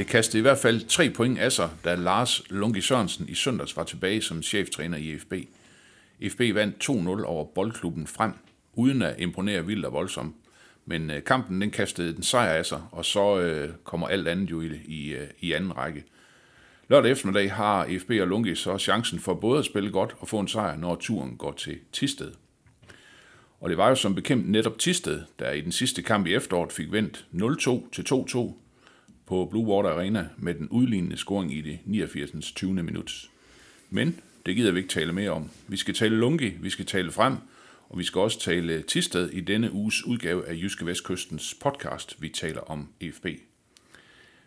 Det kastede i hvert fald tre point af sig, da Lars Lungi Sørensen i søndags var tilbage som cheftræner i FB. FB vandt 2-0 over boldklubben frem, uden at imponere vildt og voldsomt. Men øh, kampen den kastede den sejr af sig, og så øh, kommer alt andet jo i, i, øh, i anden række. Lørdag eftermiddag har FB og Lungi så chancen for både at spille godt og få en sejr, når turen går til Tisted. Og det var jo som bekendt netop Tisted, der i den sidste kamp i efteråret fik vendt 0-2 til 2-2 på Blue Water Arena med den udlignende scoring i det 89. 20. minut. Men det gider vi ikke tale mere om. Vi skal tale Lungi, vi skal tale frem, og vi skal også tale Tisted i denne uges udgave af Jyske Vestkystens podcast, vi taler om EFB.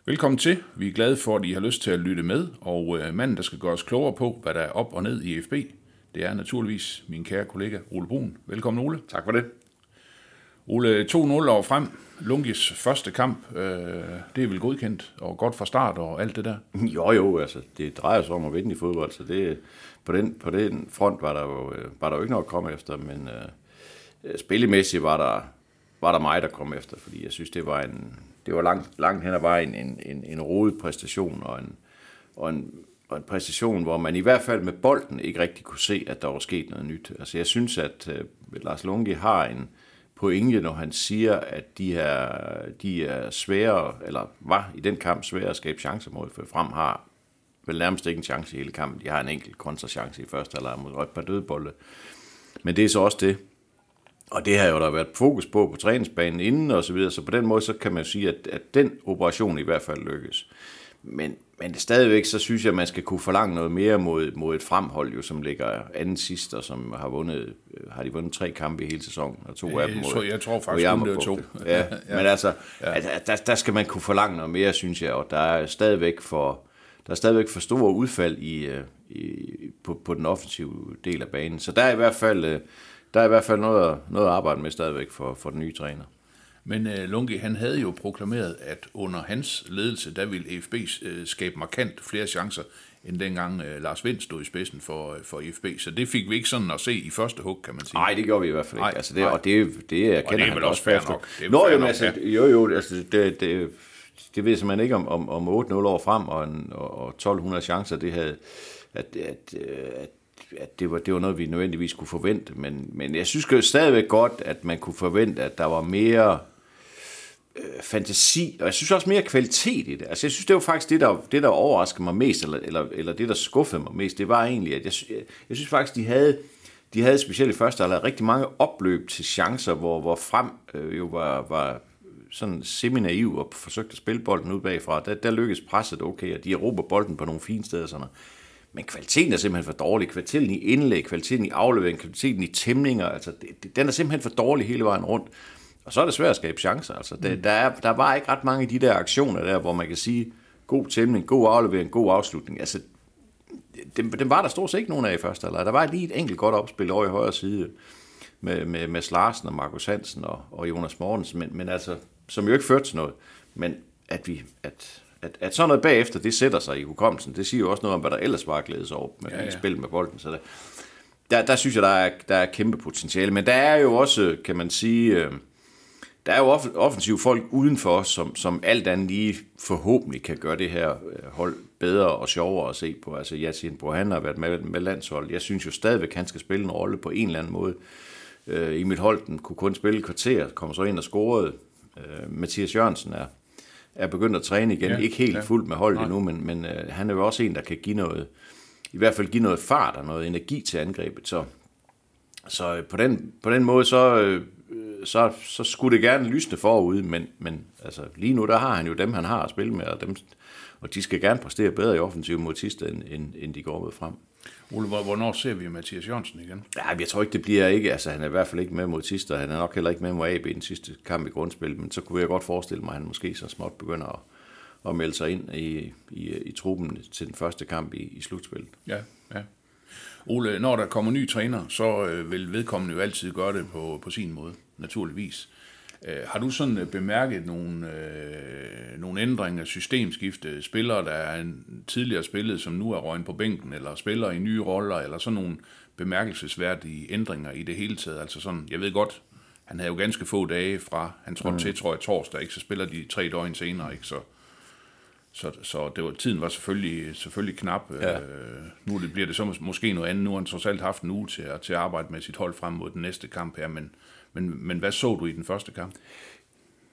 Velkommen til. Vi er glade for, at I har lyst til at lytte med, og øh, manden, der skal gøre os klogere på, hvad der er op og ned i EFB, det er naturligvis min kære kollega Ole Brun. Velkommen, Ole. Tak for det. Ole, 2-0 over frem. Lungis første kamp, øh, det er vel godkendt og godt fra start og alt det der. Jo, jo, altså, det drejer sig om at vinde i fodbold, så det, på, den, på den front var der, jo, øh, var der jo ikke noget at komme efter, men øh, spillemæssigt var der, var der mig, der kom efter, fordi jeg synes, det var, en, det var langt, langt hen ad vejen en, en, en rodet præstation, og en, og, en, og en præstation, hvor man i hvert fald med bolden ikke rigtig kunne se, at der var sket noget nyt. Altså, jeg synes, at øh, Lars Lungi har en pointe, når han siger, at de, her, de er svære, eller var i den kamp svære at skabe chancer mod, for frem har vel nærmest ikke en chance i hele kampen. De har en enkelt kontrachance i første halvleg mod et par dødbolde. Men det er så også det. Og det har jo der været fokus på på træningsbanen inden og så videre, så på den måde så kan man sige, at, at den operation i hvert fald lykkes. Men, men stadigvæk, så synes jeg, at man skal kunne forlange noget mere mod, mod et fremhold, jo, som ligger anden sidst, og som har vundet, har de vundet tre kampe i hele sæsonen, og to af dem mod, tror- jeg tror faktisk kun, det var to. Ja, ja, men altså, ja. altså der, der, skal man kunne forlange noget mere, synes jeg, og der er stadigvæk for, der er stadigvæk for store udfald i, øh, i, på, på den offensive del af banen. Så der er i hvert fald, øh, der er i hvert fald noget, at- noget at arbejde med stadigvæk for, for den nye træner. Men øh, Lungi, han havde jo proklameret, at under hans ledelse, der ville EFB øh, skabe markant flere chancer, end dengang øh, Lars Vind stod i spidsen for, øh, for EFB. Så det fik vi ikke sådan at se i første hug, kan man sige. Nej, det gjorde vi i hvert fald ikke. Nej, altså det, og det, det erkender er han vel da også fair bagefter. nok. Det er Nå, jamen, nok, altså, ja. jo, jo, altså, det, det, det ved simpelthen ikke om, om, om 8-0 år frem og, en, og, og 1200 chancer, det havde, at, at, at, at det, var, det var noget, vi nødvendigvis kunne forvente. Men, men jeg synes jo stadigvæk godt, at man kunne forvente, at der var mere øh, fantasi, og jeg synes også mere kvalitet i det. Altså jeg synes, det var faktisk det, der, det, der overraskede mig mest, eller, eller, eller det, der skuffede mig mest, det var egentlig, at jeg, jeg, jeg synes faktisk, de havde, de havde specielt i første halvleg rigtig mange opløb til chancer, hvor, hvor frem øh, jo var, var sådan semi-naiv og forsøgte at spille bolden ud bagfra. Der, der lykkedes presset okay, og de erobrer bolden på nogle fine steder. Sådan noget. Men kvaliteten er simpelthen for dårlig. Kvaliteten i indlæg, kvaliteten i aflevering, kvaliteten i tæmninger, altså det, det, den er simpelthen for dårlig hele vejen rundt. Og så er det svært at skabe chancer. Altså, det, der, er, der var ikke ret mange af de der aktioner der, hvor man kan sige, god tæmning, god aflevering, god afslutning. Altså, den, den var der stort set ikke nogen af i første halvleg. Der var lige et enkelt godt opspil over i højre side med, med, med Larsen og Markus Hansen og, og Jonas Mortensen, men, men altså, som jo ikke førte til noget. Men at, vi, at, at, at sådan noget bagefter, det sætter sig i hukommelsen, det siger jo også noget om, hvad der ellers var at glæde sig over med ja. ja. spil med bolden. Så der, der, der synes jeg, der er, der er kæmpe potentiale. Men der er jo også, kan man sige, øh, der er jo off- offensive folk udenfor, som, som alt andet lige forhåbentlig kan gøre det her øh, hold bedre og sjovere at se på. Altså Yasin Bro, han har været med, med landshold. Jeg synes jo stadigvæk, han skal spille en rolle på en eller anden måde. Øh, Emil Holten kunne kun spille et kvarter, kom så ind og scorede. Øh, Mathias Jørgensen er, er begyndt at træne igen. Ja, ikke helt ja. ja. fuldt med holdet Nej. endnu, men, men øh, han er jo også en, der kan give noget, i hvert fald give noget fart og noget energi til angrebet. Så, så øh, på, den, på den måde, så, øh, så, så skulle det gerne lysne forud, men, men altså, lige nu der har han jo dem, han har at spille med, og, dem, og de skal gerne præstere bedre i offensiv mod sidste, end, end, end de går med frem. Ole, hvor- hvornår ser vi Mathias Jørgensen igen? Ja, jeg tror ikke, det bliver ikke, altså han er i hvert fald ikke med mod og han er nok heller ikke med mod AB i den sidste kamp i grundspil, men så kunne jeg godt forestille mig, at han måske så småt begynder at, at melde sig ind i, i, i truppen til den første kamp i, i slutspillet. Ja, ja. Ole, når der kommer ny træner, så øh, vil vedkommende jo altid gøre det på, på sin måde, naturligvis. Øh, har du sådan øh, bemærket nogle, øh, nogle ændringer, systemskifte, spillere, der er en tidligere spillet, som nu er røgnet på bænken, eller spillere i nye roller, eller sådan nogle bemærkelsesværdige ændringer i det hele taget? Altså sådan, jeg ved godt, han havde jo ganske få dage fra, han trådte mm. til, tror jeg, torsdag, ikke? så spiller de tre døgn senere, ikke? Så, så, så det var, tiden var selvfølgelig, selvfølgelig knap. Ja. Øh, nu det, bliver det så mås- måske noget andet. Nu har han trods alt haft en uge til at, til at arbejde med sit hold frem mod den næste kamp her, men, men, men hvad så du i den første kamp?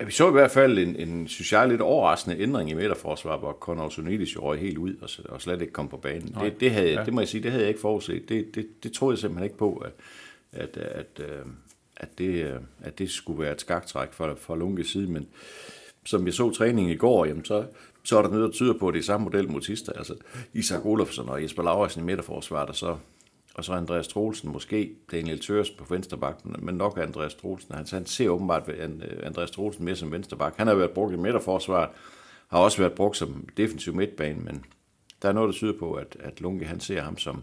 Ja, vi så i hvert fald en, en synes jeg, lidt overraskende ændring i midterforsvaret, hvor Conor Sonidis jo røg helt ud og, og slet ikke kom på banen. Det, det, havde, ja. det må jeg sige, det havde jeg ikke forudset. Det, det, det troede jeg simpelthen ikke på, at, at, at, øh, at, det, øh, at det skulle være et skaktræk for, for Lunkes side. Men som vi så træningen i går, jamen så, så er der noget, der tyder på, at det er samme model mod sidste. Altså Isak Olofsson og Jesper Lauritsen i midterforsvaret, og så og så Andreas Troelsen, måske Daniel Tørs på vensterbak, men nok Andreas Troelsen. Han, han ser åbenbart øh, Andreas Troelsen mere som venstreback. Han har været brugt i midterforsvaret, har også været brugt som defensiv midtbane, men der er noget, der tyder på, at, at Lunke han ser ham som,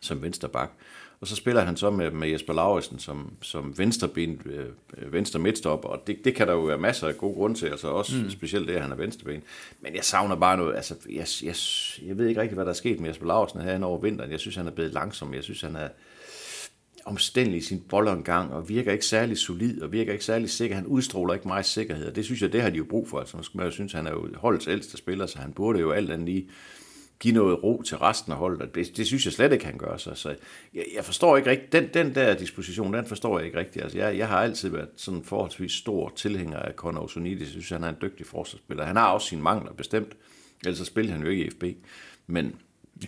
som venstreback. Og så spiller han så med, med Jesper Lauritsen som, som venstreben, øh, venstre midtstop, og det, det kan der jo være masser af gode grunde til, altså også mm. specielt det, at han er venstreben. Men jeg savner bare noget, altså jeg, jeg, jeg ved ikke rigtig, hvad der er sket med Jesper Lauritsen her over vinteren. Jeg synes, han er blevet langsom, jeg synes, han er omstændelig i sin boldomgang, og virker ikke særlig solid, og virker ikke særlig sikker. Han udstråler ikke meget sikkerhed, og det synes jeg, det har de jo brug for. Altså, man jo synes, han er jo holdets ældste spiller, så han burde jo alt andet lige give noget ro til resten af holdet. Det, det synes jeg slet ikke, han gør. Så, så jeg, jeg forstår ikke rigtigt, den, den der disposition, den forstår jeg ikke rigtigt. Altså, jeg, jeg har altid været sådan forholdsvis stor tilhænger af Conor Osonidis. Jeg synes, han er en dygtig forsvarsspiller. Han har også sine mangler, bestemt. Ellers så spiller han jo ikke i FB. Men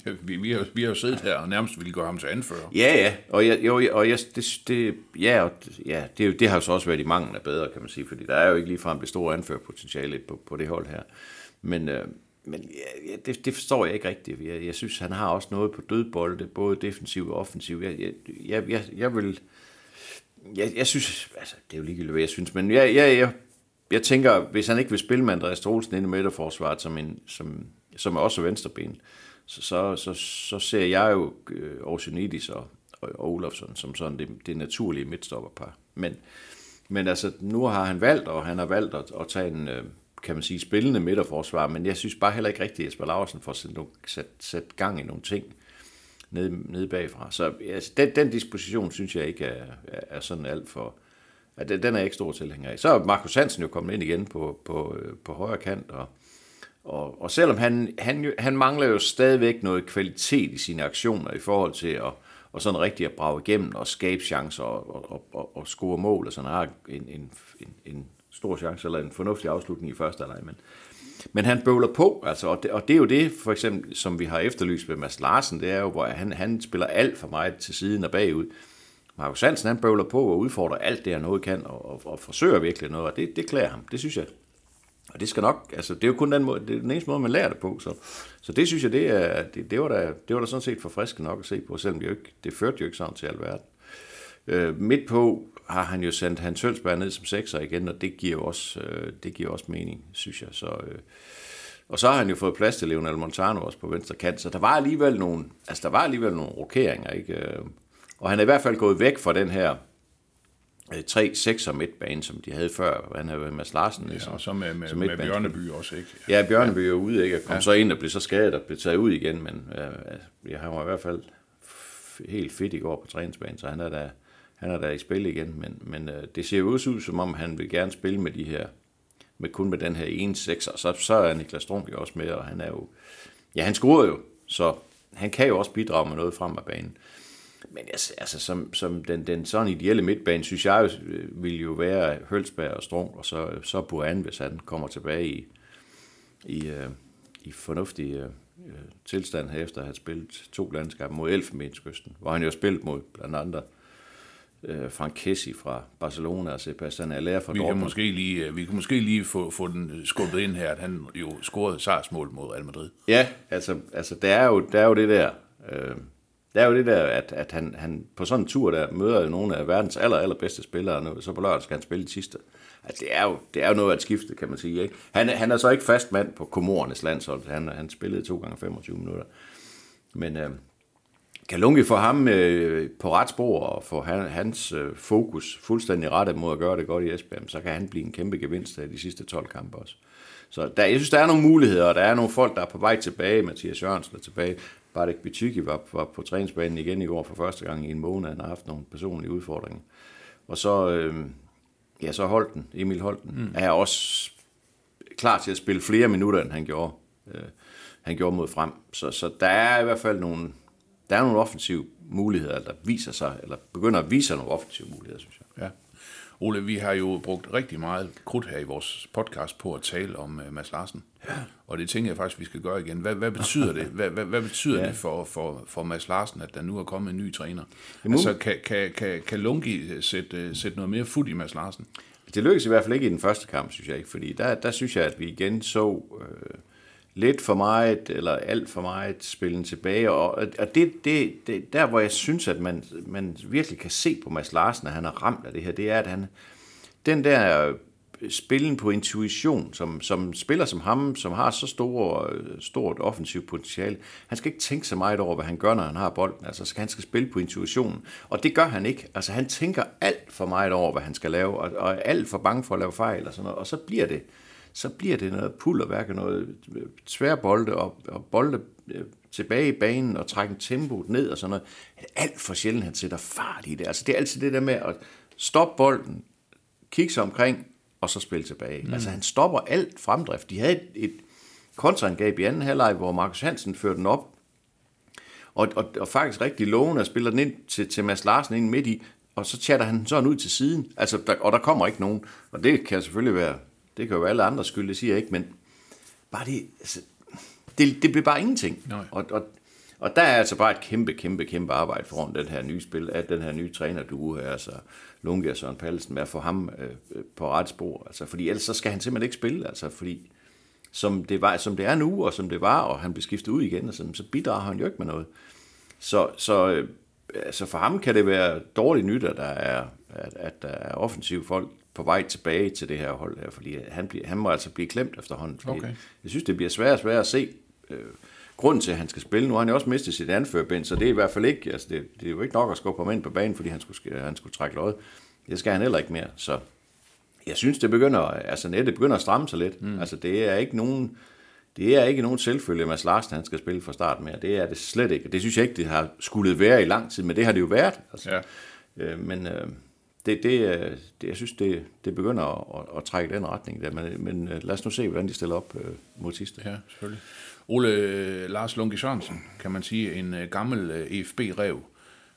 Ja, vi, vi, har, vi har jo siddet her og nærmest ville gøre ham til anfører. Ja, ja, og, jeg, jo, og jeg, det, det, ja, og, ja det, det har jo så også været i manglen af bedre, kan man sige, fordi der er jo ikke ligefrem det store anførerpotentiale på, på det hold her. Men, øh, men ja, ja, det, det forstår jeg ikke rigtigt. Jeg, jeg synes, han har også noget på dødbolde, både defensiv og offensiv. Jeg, jeg, jeg, jeg, jeg vil... Jeg, jeg synes... Altså, det er jo ligegyldigt, hvad jeg synes, men jeg, jeg, jeg, jeg tænker, hvis han ikke vil spille med Andreas Troelsen inde i midterforsvaret, som, en, som, som er også venstreben, så, så, så, så ser jeg jo øh, Orsionidis og, og Olofsson som sådan det, det naturlige midtstopperpar. Men, men altså, nu har han valgt, og han har valgt at, at tage en, øh, kan man sige, spillende midterforsvar, men jeg synes bare heller ikke rigtigt, at Jesper Larsen får sat, sat, sat gang i nogle ting nede, nede bagfra. Så altså, den, den disposition synes jeg ikke er, er, er sådan alt for... At den den er jeg ikke stor tilhænger af. Så er Markus Hansen jo kommet ind igen på, på, øh, på højre kant, og, og, og selvom han, han, jo, han mangler jo stadigvæk noget kvalitet i sine aktioner i forhold til at, og sådan rigtig at brage igennem og skabe chancer og, og, og, og, og score mål, og sådan har en, en, en, en stor chance eller en fornuftig afslutning i første halvleg, men, men han bøvler på, altså, og, det, og det er jo det, for eksempel, som vi har efterlyst med Mads Larsen, det er jo, hvor han, han spiller alt for meget til siden og bagud. Markus Hansen, han bøvler på og udfordrer alt det, han noget kan, og, og, og forsøger virkelig noget, og det, det klæder ham, det synes jeg. Og det skal nok, altså det er jo kun den, måde, det er den eneste måde, man lærer det på, så, så det synes jeg, det, er, det, det, var da, det var da sådan set forfriskende nok at se på, selvom det, jo ikke, det førte jo ikke sådan til alverden. Øh, midt på har han jo sendt Hans Hølsberg ned som sekser igen, og det giver også, øh, det giver også mening, synes jeg. Så, øh, og så har han jo fået plads til Leonel Montano også på venstre kant, så der var alligevel nogle, altså der var alligevel nogle rokeringer, ikke? Øh, Og han er i hvert fald gået væk fra den her øh, 3-6 midtbane, som de havde før. Han havde Mads Larsen. Ja, og så med, med, med. Bjørneby også, ikke? Ja, Bjørneby er ude, ikke? Og kom ja. så ind og blev så skadet og blev taget ud igen, men øh, han var i hvert fald helt fedt i går på træningsbanen, så han er der, han er der i spil igen, men, men øh, det ser jo også ud, som om han vil gerne spille med de her, med kun med den her ene sekser, så, så er Niklas Strunk jo også med, og han er jo, ja, han scorer jo, så han kan jo også bidrage med noget frem af banen. Men altså, altså som, som den, den sådan ideelle midtbane, synes jeg jo, øh, vil jo være Hølsberg og Strunk, og så, så Buran, hvis han kommer tilbage i, i, øh, i fornuftig øh, øh, tilstand her efter at have spillet to landskampe mod Elfenbenskysten, hvor han jo har spillet mod blandt andet øh, Frank Kessi fra Barcelona og Sebastian Aller fra Vi kan, Dortmund. måske lige, øh, vi kan måske lige få, få den skubbet ind her, at han jo scorede sejrsmål mod Real Madrid. Ja, altså, altså der, er jo, der er jo det der, øh, der er jo det der, at, at han, han på sådan en tur der møder nogle af verdens aller, allerbedste spillere, nu, så på lørdag skal han spille de sidste. Altså, det, er jo, det er jo noget af et skifte, kan man sige. Ikke? Han, han er så ikke fast mand på Komorernes landshold. Han, han spillede to gange 25 minutter. Men, øh, kan Lunke få ham øh, på ret spor og få han, hans øh, fokus fuldstændig rettet mod at gøre det godt i Esbjerg, så kan han blive en kæmpe gevinst af de sidste 12 kampe også. Så der, jeg synes, der er nogle muligheder, og der er nogle folk, der er på vej tilbage. Mathias Jørgensen er tilbage. Bartek Bityki var, var på træningsbanen igen i går for første gang i en måned. Han har haft nogle personlige udfordringer. Og så, øh, ja, så Holten, Emil Holten, mm. er også klar til at spille flere minutter, end han gjorde, øh, han gjorde mod frem. Så, så der er i hvert fald nogle, der er nogle offensive muligheder, der viser sig, eller begynder at vise sig nogle offensive muligheder, synes jeg. Ja. Ole, vi har jo brugt rigtig meget krudt her i vores podcast på at tale om uh, Mads Larsen. Ja. Og det tænker jeg faktisk, vi skal gøre igen. Hvad, hvad betyder det? Hvad, hvad, hvad betyder ja. det for, for, for Mads Larsen, at der nu er kommet en ny træner? Jamen, altså, kan, kan, kan, kan Lungi sætte, sætte noget mere fod i Mads Larsen? Det lykkedes i hvert fald ikke i den første kamp, synes jeg ikke, fordi der, der synes jeg, at vi igen så øh, lidt for meget, eller alt for meget spillen tilbage, og, og det, det, det, der hvor jeg synes, at man, man virkelig kan se på Mads Larsen, at han er ramt af det her, det er, at han, den der spillen på intuition, som, som spiller som ham, som har så store, stort offensivt potentiale, han skal ikke tænke så meget over, hvad han gør, når han har bolden. Altså, han skal spille på intuitionen. Og det gør han ikke. Altså, han tænker alt for meget over, hvad han skal lave, og, og er alt for bange for at lave fejl og sådan noget. Og så bliver det, så bliver det noget pullerværk, noget tværbolde og, og bolde øh, tilbage i banen og trække tempoet ned og sådan noget. Alt for sjældent, han sætter fart i det. Altså, det er altid det der med at stoppe bolden, kigge sig omkring, og så spille tilbage. Mm. Altså han stopper alt fremdrift. De havde et, et kontraangreb i anden halvleg, hvor Markus Hansen førte den op, og, og, og faktisk rigtig lovende spiller den ind til, til Mads Larsen ind midt i, og så chatter han sådan ud til siden, altså, der, og der kommer ikke nogen. Og det kan selvfølgelig være, det kan jo alle andre skyld, det siger jeg ikke, men bare det, altså, det, det bliver bare ingenting. Nej. Og, og, og der er altså bare et kæmpe, kæmpe, kæmpe arbejde foran den her nye spil, at den her nye træner, du her, altså Lunge og Søren Pallesen, med at få ham øh, på ret spor. Altså, fordi ellers så skal han simpelthen ikke spille, altså, fordi som det, var, som det er nu, og som det var, og han bliver skiftet ud igen, altså, så bidrager han jo ikke med noget. Så, så øh, altså for ham kan det være dårligt nyt, at der er, at, at der er offensive folk på vej tilbage til det her hold her, fordi han, bliver, han må altså blive klemt efterhånden. Fordi okay. Jeg synes, det bliver svært og svært at se, øh, grunden til, at han skal spille. Nu har han jo også mistet sit anførbind, så det er i hvert fald ikke, altså det, det er jo ikke nok at skubbe ham ind på banen, fordi han skulle, han skulle trække løjet. Det skal han heller ikke mere. Så jeg synes, det begynder, altså nettet begynder at stramme sig lidt. Mm. Altså det er ikke nogen, det er ikke nogen selvfølge, at Mads Larsen han skal spille fra start med. Det er det slet ikke. Det synes jeg ikke, det har skulle være i lang tid, men det har det jo været. Altså. Ja. Øh, men øh, det, det, øh, det, jeg synes, det, det begynder at, at, at trække den retning der. Men, men øh, lad os nu se, hvordan de stiller op øh, mod sidste. Ja, selvfølgelig. Ole Lars Lunke Sørensen, kan man sige, en øh, gammel øh, EFB-rev,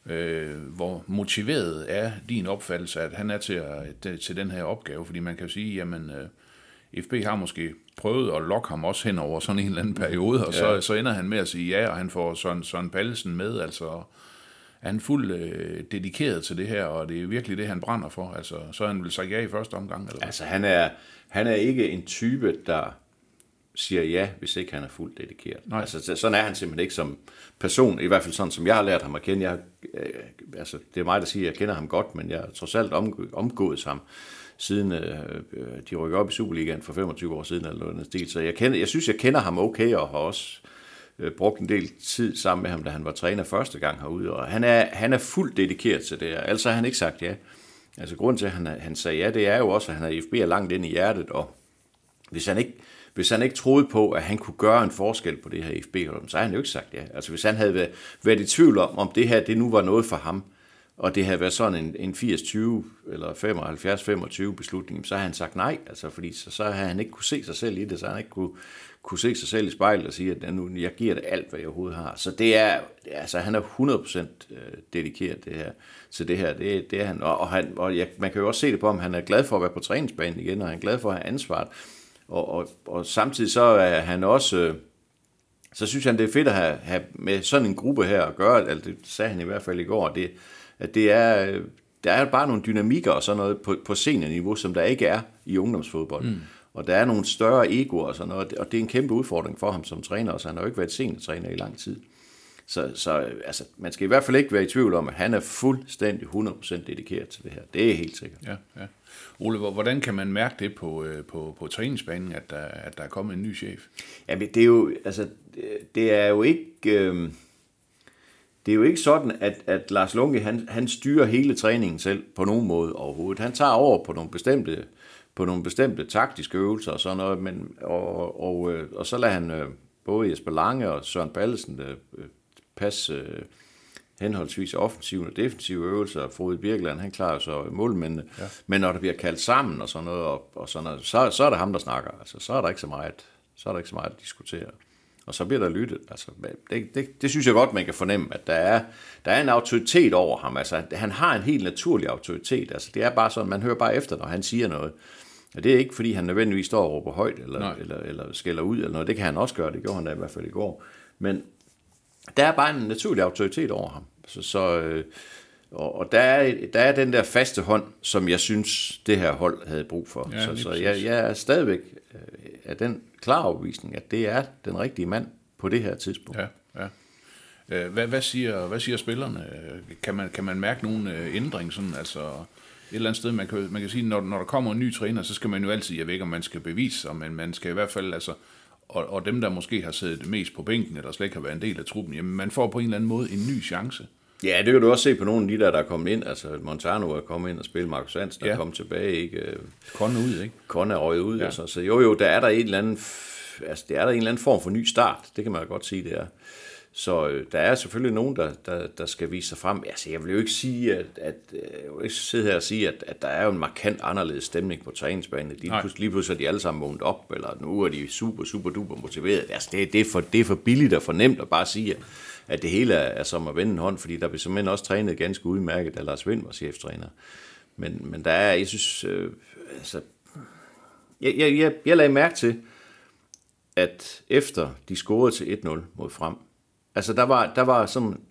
øh, hvor motiveret er din opfattelse, at han er til, at, til den her opgave? Fordi man kan jo sige, jamen, øh, FB har måske prøvet at lokke ham også hen over sådan en eller anden periode, og ja. så, så ender han med at sige ja, og han får Søren, Søren Pallesen med, altså er han fuldt øh, dedikeret til det her, og det er virkelig det, han brænder for. Altså, så er han vel sagt ja i første omgang? Eller hvad? Altså, han er, han er ikke en type, der siger ja, hvis ikke han er fuldt dedikeret. Nej. Altså, sådan er han simpelthen ikke som person, i hvert fald sådan, som jeg har lært ham at kende. Jeg, øh, altså, det er mig, der siger, at jeg kender ham godt, men jeg har trods alt om, omgået ham siden øh, øh, de rykker op i Superligaen for 25 år siden, eller noget stil. Så jeg, kender, jeg synes, jeg kender ham okay, og har også øh, Øh, brugt en del tid sammen med ham, da han var træner første gang herude. Og han er, han er fuldt dedikeret til det her, altså har han ikke sagt ja. Altså grunden til, at han, han sagde ja, det er jo også, at han er FB langt ind i hjertet, og hvis han ikke hvis han ikke troede på, at han kunne gøre en forskel på det her FB-hold, så har han jo ikke sagt ja. Altså hvis han havde været, været i tvivl om, om det her det nu var noget for ham, og det havde været sådan en, en 80-20 eller 75-25 beslutning, så har han sagt nej, altså fordi så, så har han ikke kunne se sig selv i det, så han ikke kunne, kunne se sig selv i spejlet og sige, at nu, jeg giver det alt, hvad jeg overhovedet har. Så det er, altså han er 100% øh, dedikeret det her, til det her, det, det er han, og, og, han, og jeg, man kan jo også se det på, om han er glad for at være på træningsbanen igen, og han er glad for at have ansvaret, og, og, og samtidig så er han også, øh, så synes han, det er fedt at have, have med sådan en gruppe her at gøre, altså det sagde han i hvert fald i går, det, at det er, øh, der er bare nogle dynamikker og sådan noget på, på seniorniveau, som der ikke er i ungdomsfodbold. Mm. Og der er nogle større egoer og sådan noget, og det er en kæmpe udfordring for ham som træner, så han har jo ikke været seniortræner i lang tid. Så, så altså, man skal i hvert fald ikke være i tvivl om, at han er fuldstændig 100% dedikeret til det her. Det er helt sikkert. Ja, ja. Ole, hvordan kan man mærke det på, øh, på, på træningsbanen, at der, at der er kommet en ny chef? Ja, det er jo, altså, det er jo ikke... Øh, det er jo ikke sådan, at, at Lars Lunke, han, han styrer hele træningen selv på nogen måde overhovedet. Han tager over på nogle bestemte, på nogle bestemte taktiske øvelser og sådan noget, men, og, og, øh, og så lader han øh, både Jesper Lange og Søren Ballesen øh, passe øh, henholdsvis offensive og defensive øvelser. Frode Birkeland, han klarer så målmændene. Ja. Men når der bliver kaldt sammen og sådan noget, og, og sådan noget så, så er det ham, der snakker. Altså, så er der ikke så meget, så er der ikke så meget at diskutere. Og så bliver der lyttet. Altså, det, det, det, synes jeg godt, man kan fornemme, at der er, der er en autoritet over ham. Altså, han har en helt naturlig autoritet. Altså, det er bare sådan, man hører bare efter, når han siger noget. Og det er ikke, fordi han nødvendigvis står og råber højt, eller, eller, eller skælder ud, eller noget. Det kan han også gøre, det gjorde han da i hvert fald i går. Men der er bare en naturlig autoritet over ham. Så, så øh, og, og der, er, der er den der faste hånd, som jeg synes, det her hold havde brug for. Ja, så så jeg, jeg er stadigvæk øh, af den klare overbevisning, at det er den rigtige mand på det her tidspunkt. Ja, ja. Øh, hvad, hvad, siger, hvad siger spillerne? Kan man, kan man mærke nogen øh, ændring? Sådan, altså, et eller andet sted, man kan, man kan sige, når, når der kommer en ny træner, så skal man jo altid, jeg ved ikke, om man skal bevise sig, men man skal i hvert fald, altså, og, og dem, der måske har siddet mest på bænken, eller slet ikke har været en del af truppen, jamen man får på en eller anden måde en ny chance. Ja, det kan du også se på nogle af de der, der er kommet ind. Altså, Montano er kommet ind og spille Marcus Hansen, der ja. er kommet tilbage. Ikke? Konne ud, ikke? Konne er røget ud. Ja. Altså. Så jo, jo, der er der en eller anden, altså, det er der en eller anden form for ny start. Det kan man godt sige, det er. Så øh, der er selvfølgelig nogen, der, der, der skal vise sig frem. Altså, jeg vil jo ikke sige, at, at jeg vil ikke sidde her og sige, at, at der er jo en markant anderledes stemning på træningsbanen. De, pludselig, lige pludselig er de alle sammen vågnet op, eller nu er de super, super duper motiveret. Altså, det, det, er for, det er for billigt og for nemt at bare sige, at, at det hele er, er som at vende en hånd, fordi der bliver simpelthen også trænet ganske udmærket, da Lars Vind var cheftræner. Men, men der er, jeg synes, øh, altså, jeg, jeg, jeg, jeg lagde mærke til, at efter de scorede til 1-0 mod frem, altså der var, der var sådan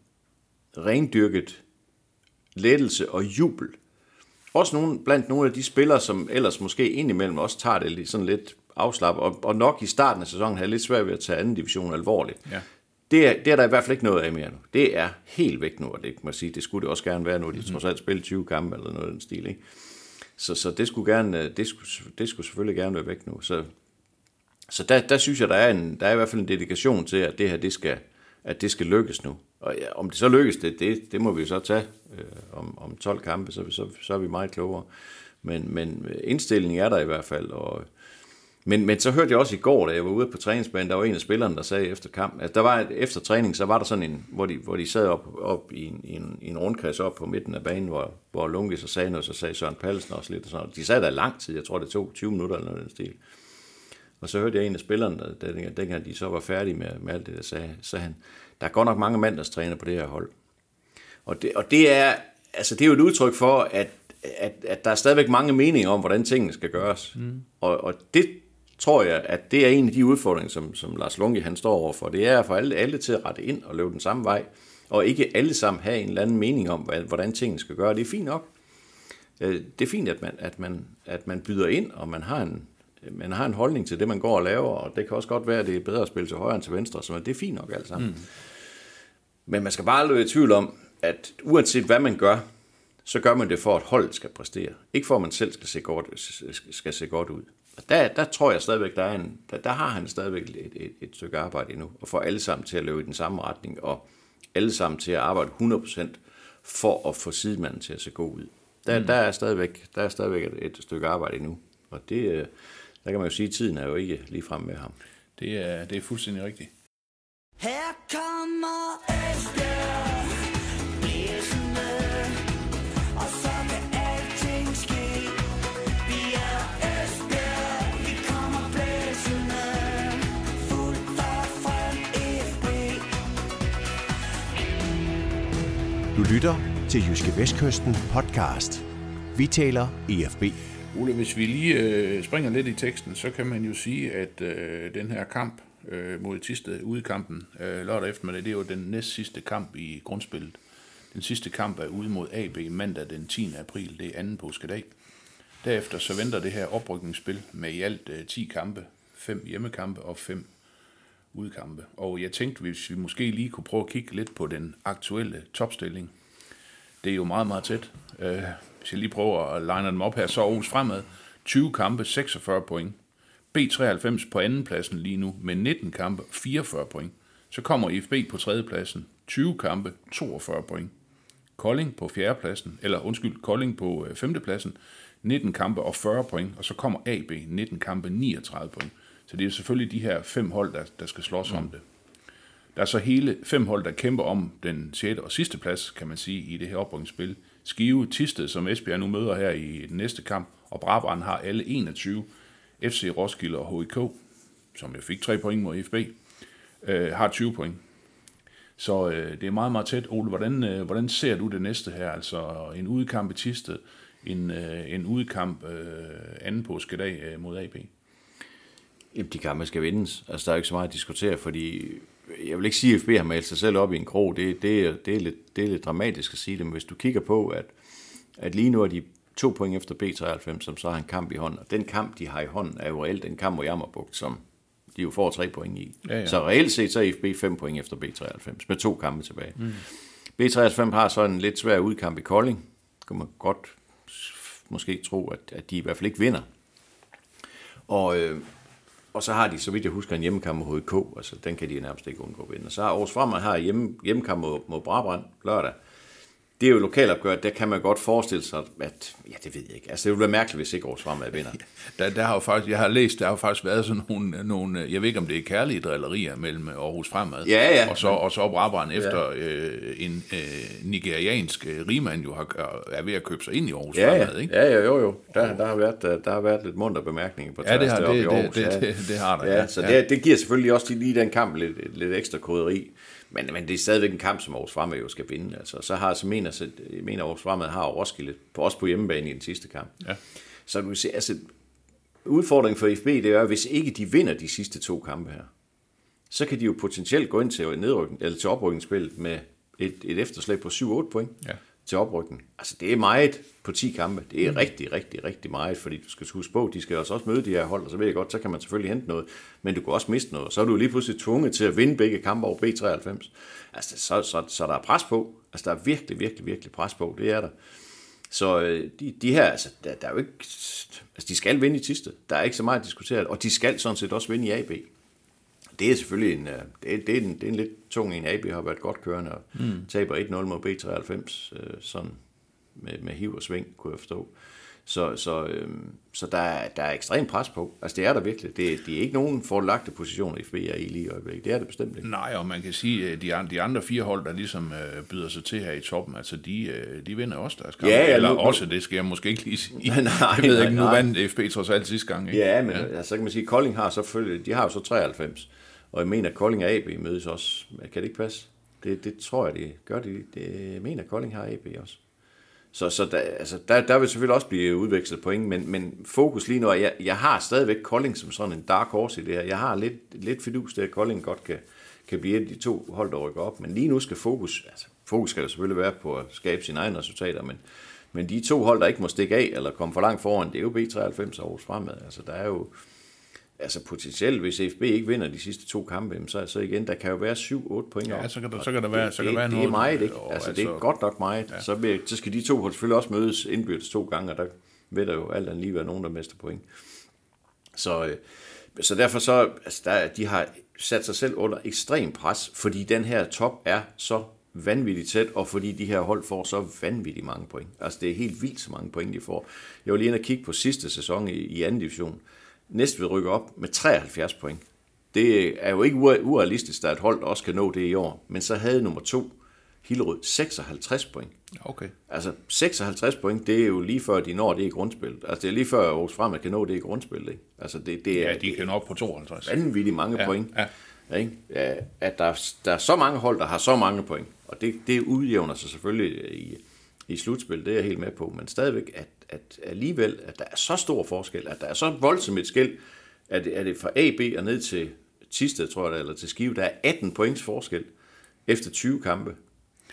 rendyrket lettelse og jubel. Også nogle, blandt nogle af de spillere, som ellers måske indimellem også tager det sådan lidt afslappet, og, og nok i starten af sæsonen havde lidt svært ved at tage anden division alvorligt. Ja. Det er, det er der i hvert fald ikke noget af mere nu. Det er helt væk nu, og det man sige, det skulle det også gerne være nu. De mm-hmm. trods alt spille 20 kampe eller noget af den stil. Ikke? Så, så det, skulle gerne, det, skulle, det skulle selvfølgelig gerne være væk nu. Så, så der, der synes jeg, der er, en, der er i hvert fald en dedikation til, at det her det skal, at det skal lykkes nu. Og ja, om det så lykkes, det, det, det må vi så tage øh, om, om 12 kampe, så, så, så er vi meget klogere. Men, men øh, indstillingen er der i hvert fald, og men, men så hørte jeg også i går, da jeg var ude på træningsbanen, der var en af spillerne, der sagde efter kamp, at der var et, efter træning, så var der sådan en, hvor de, hvor de sad op, op i, en, i, en, i en rundkreds op på midten af banen, hvor, hvor Lunke så sagde noget, så sagde Søren Palsen også lidt og sådan De sad der lang tid, jeg tror det tog 20 minutter eller noget den stil. Og så hørte jeg en af spillerne, der, dengang de så var færdige med, med alt det, der sagde, sagde han, der er godt nok mange mandagstræner på det her hold. Og det, og det er, altså det er jo et udtryk for, at, at, at der er stadigvæk mange meninger om, hvordan tingene skal gøres. Mm. Og, og det tror jeg, at det er en af de udfordringer, som, som Lars Lunge han står overfor. Det er at få alle, alle til at rette ind og løbe den samme vej, og ikke alle sammen have en eller anden mening om, hvordan tingene skal gøre. Det er fint nok. Øh, det er fint, at man, at man, at man byder ind, og man har, en, man har en holdning til det, man går og laver, og det kan også godt være, at det er bedre at spille til højre end til venstre, så det er fint nok alt sammen. Mm. Men man skal bare aldrig være i tvivl om, at uanset hvad man gør, så gør man det for, at holdet skal præstere. Ikke for, at man selv skal se godt, skal se godt ud. Og der, der tror jeg stadigvæk, der, er en, der, der har han stadigvæk et, et, et stykke arbejde endnu, og få alle sammen til at løbe i den samme retning, og alle sammen til at arbejde 100% for at få sidemanden til at se god ud. Der, mm. der, er, stadigvæk, der er stadigvæk et, et stykke arbejde endnu, og det, øh, der kan man jo sige, at tiden er jo ikke lige frem med ham. Det er, det er fuldstændig rigtigt. Her kommer Esbjerg blæsende, og så kan alting ske. Vi er Esbjerg, vi kommer blæsende, fuldt og frem FB. Du lytter til Jyske Vestkysten podcast. Vi taler EFB. Ole, hvis vi lige øh, springer lidt i teksten, så kan man jo sige, at øh, den her kamp øh, mod Tisted, udekampen øh, lørdag eftermiddag, det er jo den næst sidste kamp i grundspillet. Den sidste kamp er ude mod AB mandag den 10. april, det er anden påskedag. Derefter så venter det her oprykningsspil med i alt øh, 10 kampe, 5 hjemmekampe og 5 udkampe. Og jeg tænkte, hvis vi måske lige kunne prøve at kigge lidt på den aktuelle topstilling. Det er jo meget, meget tæt. Øh, hvis jeg lige prøver at line dem op her, så Aarhus fremad. 20 kampe, 46 point. B93 på andenpladsen lige nu med 19 kampe, 44 point. Så kommer IFB på tredjepladsen, 20 kampe, 42 point. Kolding på fjerdepladsen, eller undskyld, Kolding på øh, femtepladsen, 19 kampe og 40 point, og så kommer AB, 19 kampe, 39 point. Så det er selvfølgelig de her fem hold, der, der skal slås mm. om det. Der er så hele fem hold, der kæmper om den 6. og sidste plads, kan man sige, i det her oprykningsspil. Skive, Tisted, som Esbjerg nu møder her i den næste kamp, og Brabrand har alle 21. FC Roskilde og HIK, som jo fik tre point mod FB, øh, har 20 point. Så øh, det er meget, meget tæt. Ole, hvordan, øh, hvordan ser du det næste her? Altså en udekamp i Tisted, en, øh, en udekamp øh, anden påskedag øh, mod AB. Jamen, de kampe skal vindes. Altså, der er ikke så meget at diskutere, fordi jeg vil ikke sige, at FB har malet sig selv op i en krog. Det, det, er, det, er, lidt, det er lidt dramatisk at sige det, men hvis du kigger på, at, at lige nu er de to point efter B93, som så har en kamp i hånden, og den kamp, de har i hånden, er jo reelt den kamp mod Jammerbugt, som de jo får tre point i. Ja, ja. Så reelt set, så er FB fem point efter B93, med to kampe tilbage. Mm. B93 har så en lidt svær udkamp i Kolding. Kan man godt måske tro, at, at de i hvert fald ikke vinder. Og, øh, og så har de, så vidt jeg husker, en hjemmekamp mod HK, altså den kan de nærmest ikke undgå at vinde. Og så har Aarhus Fremad har hjemme, hjemmekamp mod, mod Brabrand lørdag. Det er jo lokalopgør, der kan man godt forestille sig, at, ja, det ved jeg ikke. Altså, det ville være mærkeligt, hvis ikke Aarhus Fremad vinder. Der, der har jo faktisk, jeg har læst, der har faktisk været sådan nogle, nogle, jeg ved ikke, om det er kærlige drillerier mellem Aarhus Fremad Ja, ja. og så, og så Brabrand efter øh, en øh, nigeriansk øh, rigmand jo har, er ved at købe sig ind i Aarhus Ja, Fremad, ja, ikke? ja, ja jo, jo. Der, der, har været, der, der har været lidt munter bemærkninger på Ja, det tværs har, det, det, Aarhus, det, ja. det, det har der. Ja, så det, det giver selvfølgelig også lige den kamp lidt, lidt ekstra krydderi. Men, men det er stadigvæk en kamp, som Aarhus Fremad jo skal vinde. Altså, så har så mener, så, mener Aarhus Fremad har Roskilde på, også på hjemmebane i den sidste kamp. Ja. Så du se, altså, udfordringen for FB, det er, at hvis ikke de vinder de sidste to kampe her, så kan de jo potentielt gå ind til, nedrykning, eller til oprykningsspillet med et, et efterslæb på 7-8 point Ja. Til oprykning. Altså det er meget på 10 kampe. Det er mm. rigtig, rigtig, rigtig meget, fordi du skal huske på, de skal også også møde de her hold, og så ved jeg godt, så kan man selvfølgelig hente noget, men du kan også miste noget. Så er du lige pludselig tvunget til at vinde begge kampe over B93. Altså så, så, så der er pres på. Altså der er virkelig, virkelig, virkelig pres på. Det er der. Så øh, de, de her, altså, der, der er jo ikke... Altså, de skal vinde i Tiste. Der er ikke så meget at diskutere. Og de skal sådan set også vinde i AB. Det er selvfølgelig en, øh, det er, det er en, det er en lidt tung en. AB har været godt kørende og mm. taber 1-0 mod B93, øh, sådan med, med hiv og sving, kunne jeg forstå. Så, så, øh, så der, er, der er ekstrem pres på. Altså det er der virkelig. Det, det er ikke nogen forlagte positioner i FB er i lige i øjeblikket. Det er det bestemt ikke. Nej, og man kan sige, at de, an- de andre fire hold, der ligesom øh, byder sig til her i toppen, altså de, øh, de vinder også deres kampe. Ja, ja, Eller nu- også, det skal jeg måske ikke lige sige. Nej, jeg ved nej, ikke, nu nej. vandt FB trods alt sidste gang. Ikke? Ja, men ja. så kan man sige, at Kolding har selvfølgelig, de har jo så 93. Og jeg mener, at Kolding og AB mødes også. Kan det ikke passe? Det, det tror jeg, det gør de. det jeg mener, at Kolding har AB også. Så, så der, altså, der, der vil selvfølgelig også blive udvekslet point, men, men fokus lige nu er, jeg, jeg har stadigvæk Kolding som sådan en dark horse i det her. Jeg har lidt, lidt fidus til, at Kolding godt kan, kan blive et af de to hold, der rykker op. Men lige nu skal fokus, altså fokus skal der selvfølgelig være på at skabe sine egne resultater, men, men de to hold, der ikke må stikke af eller komme for langt foran, det er jo B93 og Aarhus Fremad. Altså der er jo, altså potentielt, hvis FB ikke vinder de sidste to kampe, så, så igen, der kan jo være 7-8 point. Ja, så kan der- så kan der være- det, så kan det, være det er noget, meget, ikke? og Altså, det er altså- godt nok meget. Ja. Så, vil, så skal de to hold selvfølgelig også mødes indbyrdes to gange, og der vil der jo alt andet lige være nogen, der mister point. Så, øh, så derfor så, altså der, de har sat sig selv under ekstrem pres, fordi den her top er så vanvittigt tæt, og fordi de her hold får så vanvittigt mange point. Altså det er helt vildt så mange point, de får. Jeg var lige inde og kigge på sidste sæson i, i anden division. Næstved rykker op med 73 point. Det er jo ikke ure- urealistisk, at et hold også kan nå det i år. Men så havde nummer to, Hillerød, 56 point. Okay. Altså 56 point, det er jo lige før de når det i grundspillet. Altså det er lige før Aarhus Fremad kan nå det i grundspillet. Ikke? Altså det, det er Ja, de kan nå op på 52. vanvittigt mange Ja, point. ja. Ikke? Ja, At der, der er så mange hold, der har så mange point. Og det, det udjævner sig selvfølgelig i, i slutspil, det er jeg helt med på. Men stadigvæk, at, at alligevel, at der er så stor forskel, at der er så voldsomt et skæld, at er det fra AB og ned til Tisted, tror jeg, er, eller til Skive, der er 18 points forskel efter 20 kampe.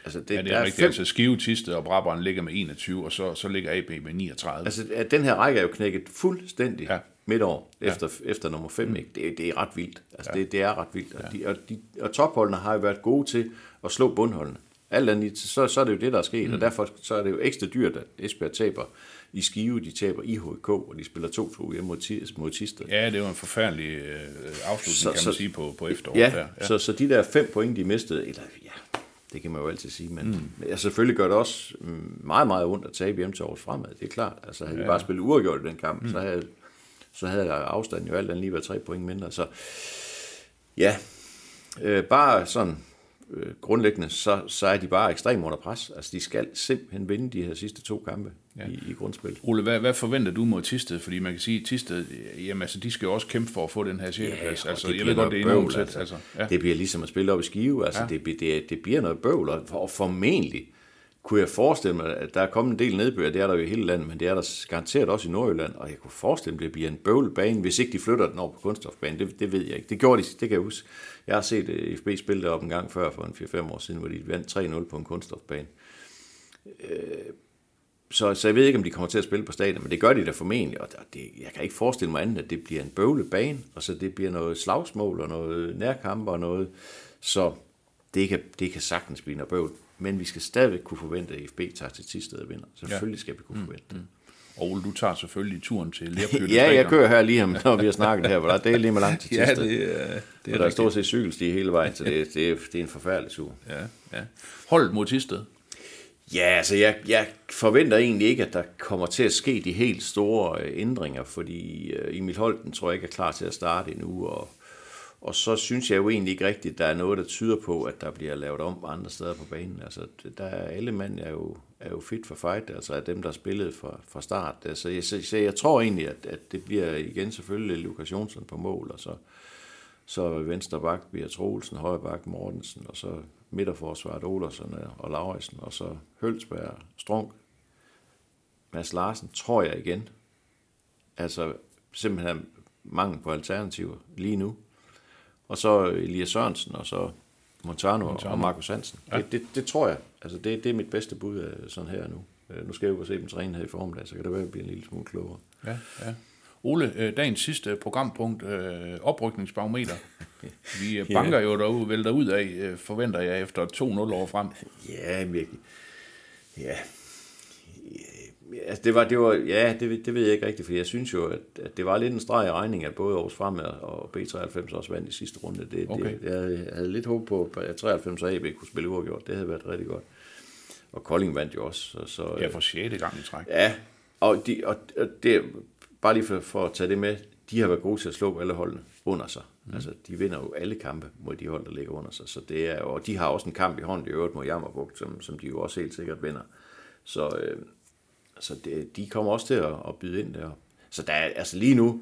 Altså det, Ja, det der er rigtigt. fem- Altså Skive, Tiste og Brabrand ligger med 21, og så, så ligger AB med 39. Altså, at den her række er jo knækket fuldstændig Ja. midt over, efter, ja. efter nummer 5. Mm. Ikke? Det, det er ret vildt. Altså, ja. det, det er ret vildt. Og, de, og, de, og topholdene har jo været gode til at slå bundholdene. Alt andet, så, så er det jo det, der er sket, mm. og derfor så er det jo ekstra dyrt, at Esbjerg taber i Skive, de taber i HK, og de spiller 2-2 hjemme mod, mod Tisted. Ja, det jo en forfærdelig øh, afslutning, Så- kan man så- sige, på, på efteråret. Ja, der. ja. Så, så de der fem point, de mistede, eller ja, Det kan man jo altid sige, men mm. ja, selvfølgelig gør det også mm, meget, meget ondt at tabe hjem til Aarhus Fremad. Det er klart. Altså, havde ja. vi bare spillet uafgjort i den kamp, mm. så, havde, så havde afstanden jo alt andet lige været tre point mindre. Så ja, øh, bare sådan øh, grundlæggende, så, så er de bare ekstremt under pres. Altså, de skal simpelthen vinde de her sidste to kampe ja. i, i grundspil. Ole, hvad, hvad forventer du mod Tisted? Fordi man kan sige, at Tisted, jamen, altså, de skal jo også kæmpe for at få den her 6. Ja, altså, jeg ved godt, det er tæt. Altså, altså, ja. Det bliver ligesom at spille op i skive. Altså, ja. det, det, det bliver noget bøvl, og formentlig kunne jeg forestille mig, at der er kommet en del nedbør, det er der jo i hele landet, men det er der garanteret også i Nordjylland, og jeg kunne forestille mig, at det bliver en bøvlebane, hvis ikke de flytter den over på kunststofbanen. Det, det ved jeg ikke. Det gjorde de, det kan jeg huske. Jeg har set øh, FB spille det op en gang før, for en 4-5 år siden, hvor de vandt 3-0 på en kunststofbane. Øh, så, så jeg ved ikke, om de kommer til at spille på stadion, men det gør de da formentlig, og det, jeg kan ikke forestille mig andet, at det bliver en bøvlebane, og så det bliver noget slagsmål og noget nærkamp og noget, så det kan, det kan sagtens blive noget bøvl. Men vi skal stadigvæk kunne forvente, at FB tager til sidste og vinder. Selvfølgelig skal vi kunne forvente det. Mm. Og du tager selvfølgelig turen til Lerpytte. ja, jeg kører her lige om, når vi har snakket her, hvor der er lige med langt til ja, det, det er, det er der er stort set cykelstige hele vejen, så det, det, er, det er en forfærdelig tur. Ja, ja. Hold mod Tisted. Ja, altså jeg, jeg forventer egentlig ikke, at der kommer til at ske de helt store øh, ændringer, fordi uh, Emil Holten tror jeg ikke er klar til at starte endnu, og og så synes jeg jo egentlig ikke rigtigt, at der er noget, der tyder på, at der bliver lavet om andre steder på banen. Altså, der er, alle mænd er jo, er jo fit for fight, altså er dem, der spillede fra, fra start. Altså, jeg, så, så jeg tror egentlig, at, at det bliver igen selvfølgelig Lukas Jonsson på mål, og så, så venstre bak bliver Troelsen, højre bak Mortensen, og så midterforsvaret Olersen og Lauritsen, og så Hølsberg, Strunk, Mads Larsen, tror jeg igen. Altså simpelthen mangel på alternativer lige nu og så Elias Sørensen, og så Montano, Montano. og Markus Hansen. Ja. Det, det, det, tror jeg. Altså, det, det er mit bedste bud af sådan her nu. Øh, nu skal jeg jo se dem træne her i formiddag, så kan det være, at blive en lille smule klogere. Ja, ja. Ole, øh, dagens sidste programpunkt, øh, oprykningsbarometer. Vi banker ja. jo derude, vælter ud af, forventer jeg, efter 2-0 år frem. Ja, virkelig. Ja, Altså det var, det var, ja, det, det ved jeg ikke rigtigt, for jeg synes jo, at, at det var lidt en streg i regning, at både Aarhus Fremad og B93 også vandt i sidste runde. Det, okay. det, jeg, havde, jeg havde lidt håb på, at 93 og AB kunne spille uafgjort. Det havde været rigtig godt. Og Kolding vandt jo også. Så, så, ja, for 6. gang i træk. Ja, og, de, og, og det, bare lige for, for at tage det med, de har været gode til at slå alle holdene under sig. Mm. Altså, de vinder jo alle kampe mod de hold, der ligger under sig. Så det er, og de har også en kamp i hånden i øvrigt mod Jammerbugt, som, som de jo også helt sikkert vinder. Så, øh, så det, de kommer også til at, at byde ind der. Så der er, altså lige nu,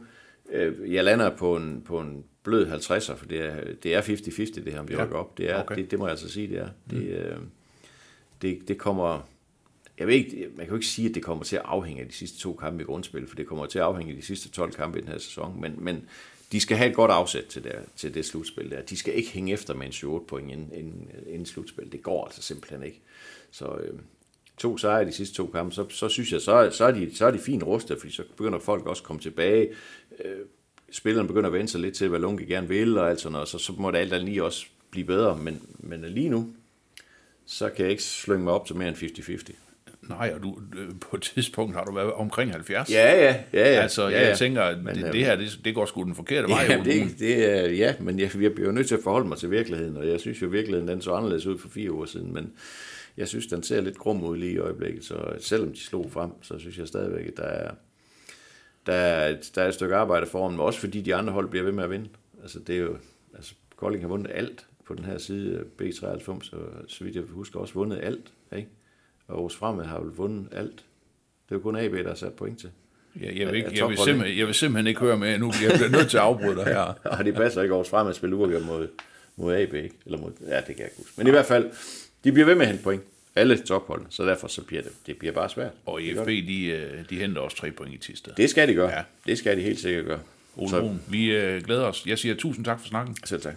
øh, jeg lander på en, på en blød 50'er, for det er, det er 50-50 det her, om vi ja. rykker op. Det, er, okay. det, det må jeg altså sige, det er. Mm. Det, øh, det, det kommer, jeg ved ikke, man kan jo ikke sige, at det kommer til at afhænge af de sidste to kampe i grundspil, for det kommer til at afhænge af de sidste 12 kampe i den her sæson, men, men de skal have et godt afsæt til det, til det slutspil der. De skal ikke hænge efter med en 7 point inden, inden, inden slutspil. Det går altså simpelthen ikke. Så, øh, to sejre de sidste to kampe, så, så synes jeg, så, så, er de, så er de fint rustet, fordi så begynder folk også at komme tilbage. Øh, spillerne begynder at vende sig lidt til, hvad Lunke gerne vil, og alt sådan noget, så, så må det alt andet lige også blive bedre. Men, men lige nu, så kan jeg ikke slynge mig op til mere end 50-50. Nej, og du, øh, på et tidspunkt har du været omkring 70. Ja, ja, ja. ja altså, ja, ja. jeg tænker, at det, det her, det, det går sgu den forkerte vej. Ja, det, det er, ja men jeg, jeg bliver jo nødt til at forholde mig til virkeligheden, og jeg synes jo, virkeligheden den så anderledes ud for fire år siden, men, jeg synes, den ser lidt grum ud lige i øjeblikket, så selvom de slog frem, så synes jeg stadigvæk, at der er, der er, et, der er et stykke arbejde for dem, også fordi de andre hold bliver ved med at vinde. Altså, det er jo, altså, Kolding har vundet alt på den her side af B93, så, så vidt jeg husker også vundet alt, ikke? Og Aarhus Fremad har jo vundet alt. Det er jo kun AB, der har sat point til. Ja, jeg, vil ikke, jeg, vil simpelthen, jeg vil simpelthen ikke høre med nu. Jeg bliver nødt til at afbryde dig her. og det passer ikke Aarhus Fremad at spille uafgjort mod, mod AB, ikke? Eller mod, ja, det kan jeg ikke huske. Men i hvert fald, de bliver ved med at hente point alle tophold, så derfor så bliver det, det bliver bare svært. Og IFB, de, øh, de henter også tre point i Tisted. Det skal de gøre. Ja. Det skal de helt sikkert gøre. Ole så... vi øh, glæder os. Jeg siger tusind tak for snakken. Selv tak.